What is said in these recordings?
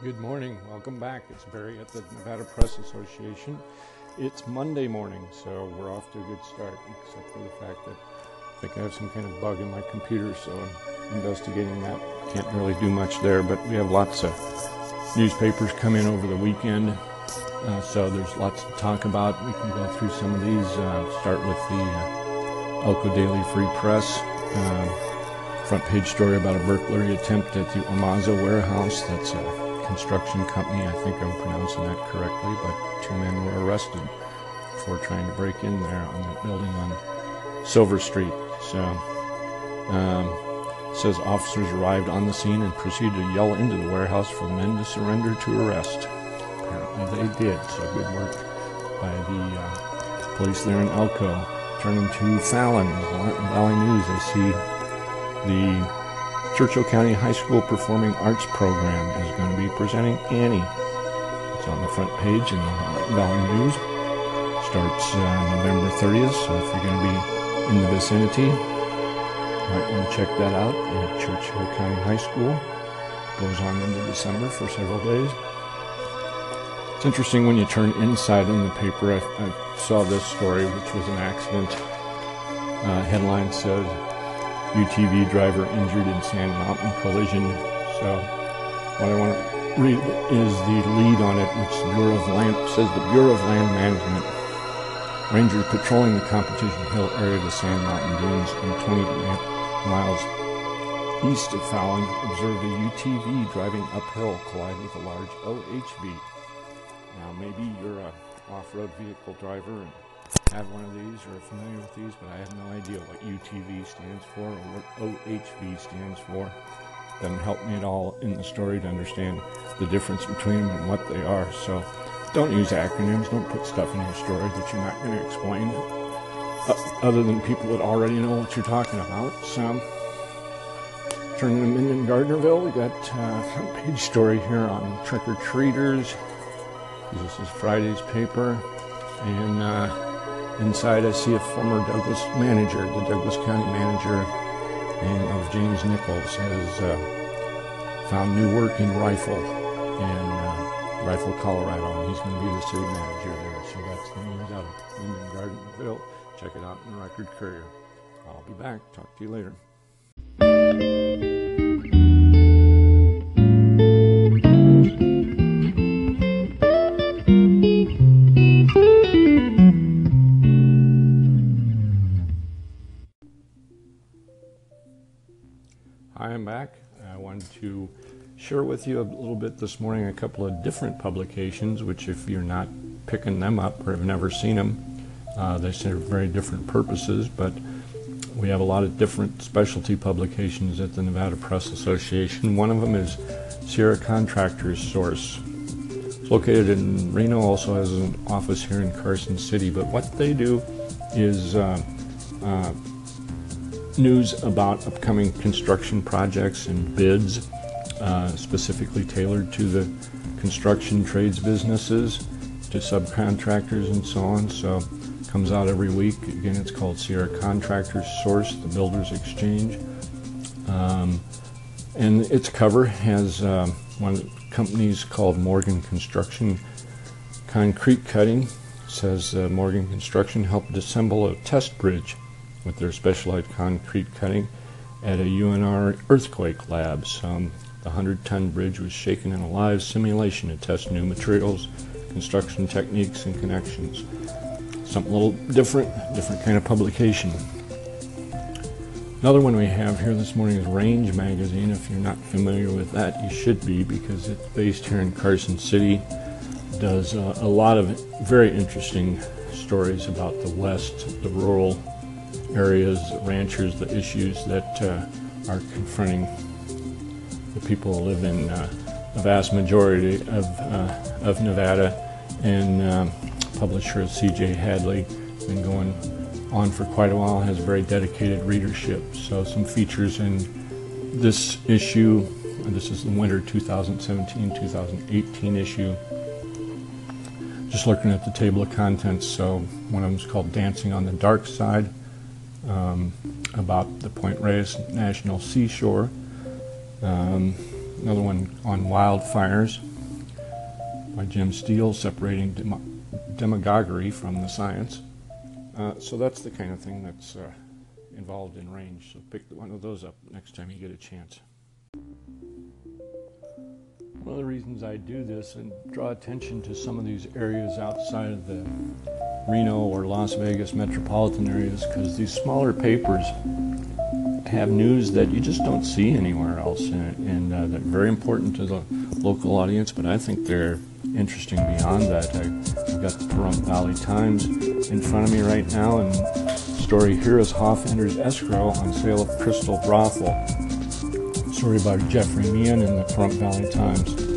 Good morning. Welcome back. It's Barry at the Nevada Press Association. It's Monday morning, so we're off to a good start, except for the fact that I think I have some kind of bug in my computer, so I'm investigating that. Can't really do much there, but we have lots of newspapers come in over the weekend, uh, so there's lots to talk about. We can go through some of these. Uh, start with the uh, Elko Daily Free Press. Uh, front page story about a burglary attempt at the Ormaza warehouse. That's a construction company. I think I'm pronouncing that correctly, but two men were arrested for trying to break in there on that building on Silver Street. So, um, says officers arrived on the scene and proceeded to yell into the warehouse for the men to surrender to arrest. Apparently they did, so good work by the uh, police there in Elko. Turning to Fallon, Valley News, I see the Churchill County High School Performing Arts Program is going to be presenting Annie. It's on the front page in the Valley News. Starts uh, November 30th, so if you're going to be in the vicinity, you might want to check that out at Churchill County High School. Goes on into December for several days. It's interesting when you turn inside in the paper. I, I saw this story, which was an accident. Uh, headline says UTV driver injured in Sand Mountain collision. So what I want to read is the lead on it, which the Bureau of Land says the Bureau of Land Management rangers patrolling the Competition Hill area of the Sand Mountain Dunes and 20 miles east of Fallon observed a UTV driving uphill collide with a large OHV. Now maybe you're a off-road vehicle driver and have one of these or are familiar with these, but I have no idea what UTV stands for or what OHV stands for. Doesn't help me at all in the story to understand the difference between them and what they are. So don't use acronyms. Don't put stuff in your story that you're not going to explain other than people that already know what you're talking about. So turning them in in Gardnerville, we got uh, front page story here on trick-or-treaters. This is Friday's paper. And uh, Inside, I see a former Douglas manager, the Douglas County manager name of James Nichols, has uh, found new work in Rifle, in uh, Rifle, Colorado, and he's going to be the city manager there. So that's the news out of Minden Gardnerville. Check it out in the Record Courier. I'll be back. Talk to you later. Hi, I'm back. I wanted to share with you a little bit this morning a couple of different publications, which, if you're not picking them up or have never seen them, uh, they serve very different purposes. But we have a lot of different specialty publications at the Nevada Press Association. One of them is Sierra Contractors Source. It's located in Reno, also has an office here in Carson City. But what they do is uh, uh, news about upcoming construction projects and bids, uh, specifically tailored to the construction trades businesses, to subcontractors and so on. So comes out every week. Again, it's called Sierra Contractors Source, the Builders Exchange. Um, and its cover has uh, one of the companies called Morgan Construction Concrete Cutting. It says uh, Morgan Construction helped assemble a test bridge with their specialized concrete cutting at a UNR earthquake labs. Um, the 100 ton bridge was shaken in a live simulation to test new materials, construction techniques, and connections. Something a little different, different kind of publication. Another one we have here this morning is Range Magazine. If you're not familiar with that, you should be because it's based here in Carson City. Does uh, a lot of very interesting stories about the West, the rural areas, ranchers, the issues that uh, are confronting the people who live in uh, the vast majority of, uh, of Nevada. And um, publisher C.J. Hadley, been going on for quite a while, has a very dedicated readership. So some features in this issue, this is the winter 2017-2018 issue. Just looking at the table of contents, so one of them is called Dancing on the Dark Side um, about the Point Reyes National Seashore. Um, another one on wildfires by Jim Steele, separating dem- demagoguery from the science. Uh, so that's the kind of thing that's uh, involved in range. So pick one of those up next time you get a chance. One of the reasons I do this and draw attention to some of these areas outside of the Reno or Las Vegas metropolitan areas because these smaller papers have news that you just don't see anywhere else, and, and uh, they're very important to the local audience. But I think they're interesting beyond that. I, have got the Pahrump Valley Times in front of me right now, and story here is Hof enters escrow on sale of Crystal Brothel. Story by Jeffrey Meehan in the Pahrump Valley Times.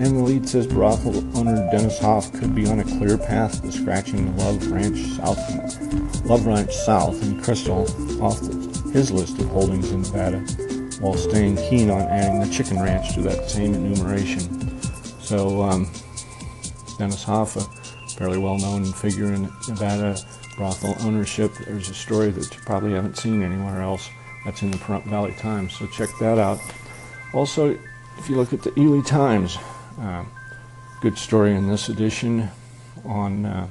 And the lead says brothel owner Dennis Hof could be on a clear path to scratching Love Ranch South, Love Ranch South in Crystal off his list of holdings in Nevada, while staying keen on adding the Chicken Ranch to that same enumeration. So um, Dennis Hof, a fairly well-known figure in Nevada brothel ownership. There's a story that you probably haven't seen anywhere else. That's in the Pahrump Valley Times, so check that out. Also, if you look at the Ely Times, good story in this edition on uh,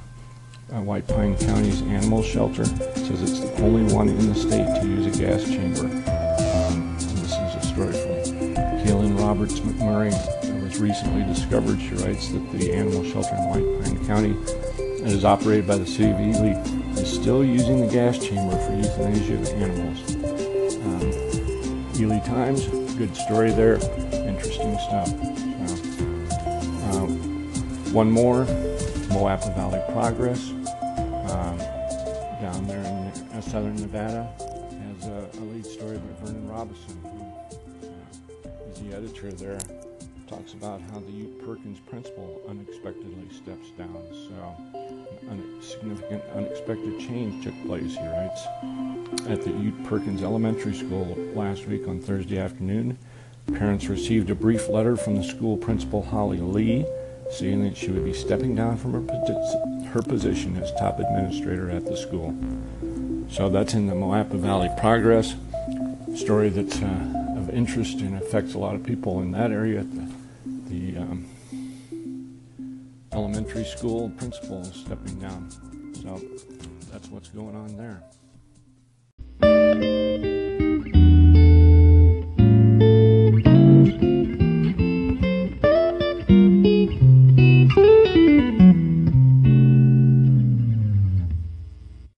uh, White Pine County's animal shelter. It says it's the only one in the state to use a gas chamber. Um, this is a story from Kaylin Roberts McMurray. It was recently discovered, she writes, that the animal shelter in White Pine County that is operated by the city of Ely is still using the gas chamber for euthanasia of animals. Um, Ely Times, good story there, interesting stuff. One more, Moapa Valley Progress, um, down there in uh, southern Nevada, has a, a, lead story by Vernon Robison, who uh, the editor there. Talks about how the Ute Perkins principal unexpectedly steps down. So, an significant unexpected change took place, he writes. At the Ute Perkins Elementary School last week on Thursday afternoon, parents received a brief letter from the school principal, Holly Lee saying that she would be stepping down from her, her position as top administrator at the school. So that's in the Moapa Valley Progress story that's uh, of interest and affects a lot of people in that area. The, the um, elementary school principal is stepping down. So that's what's going on there.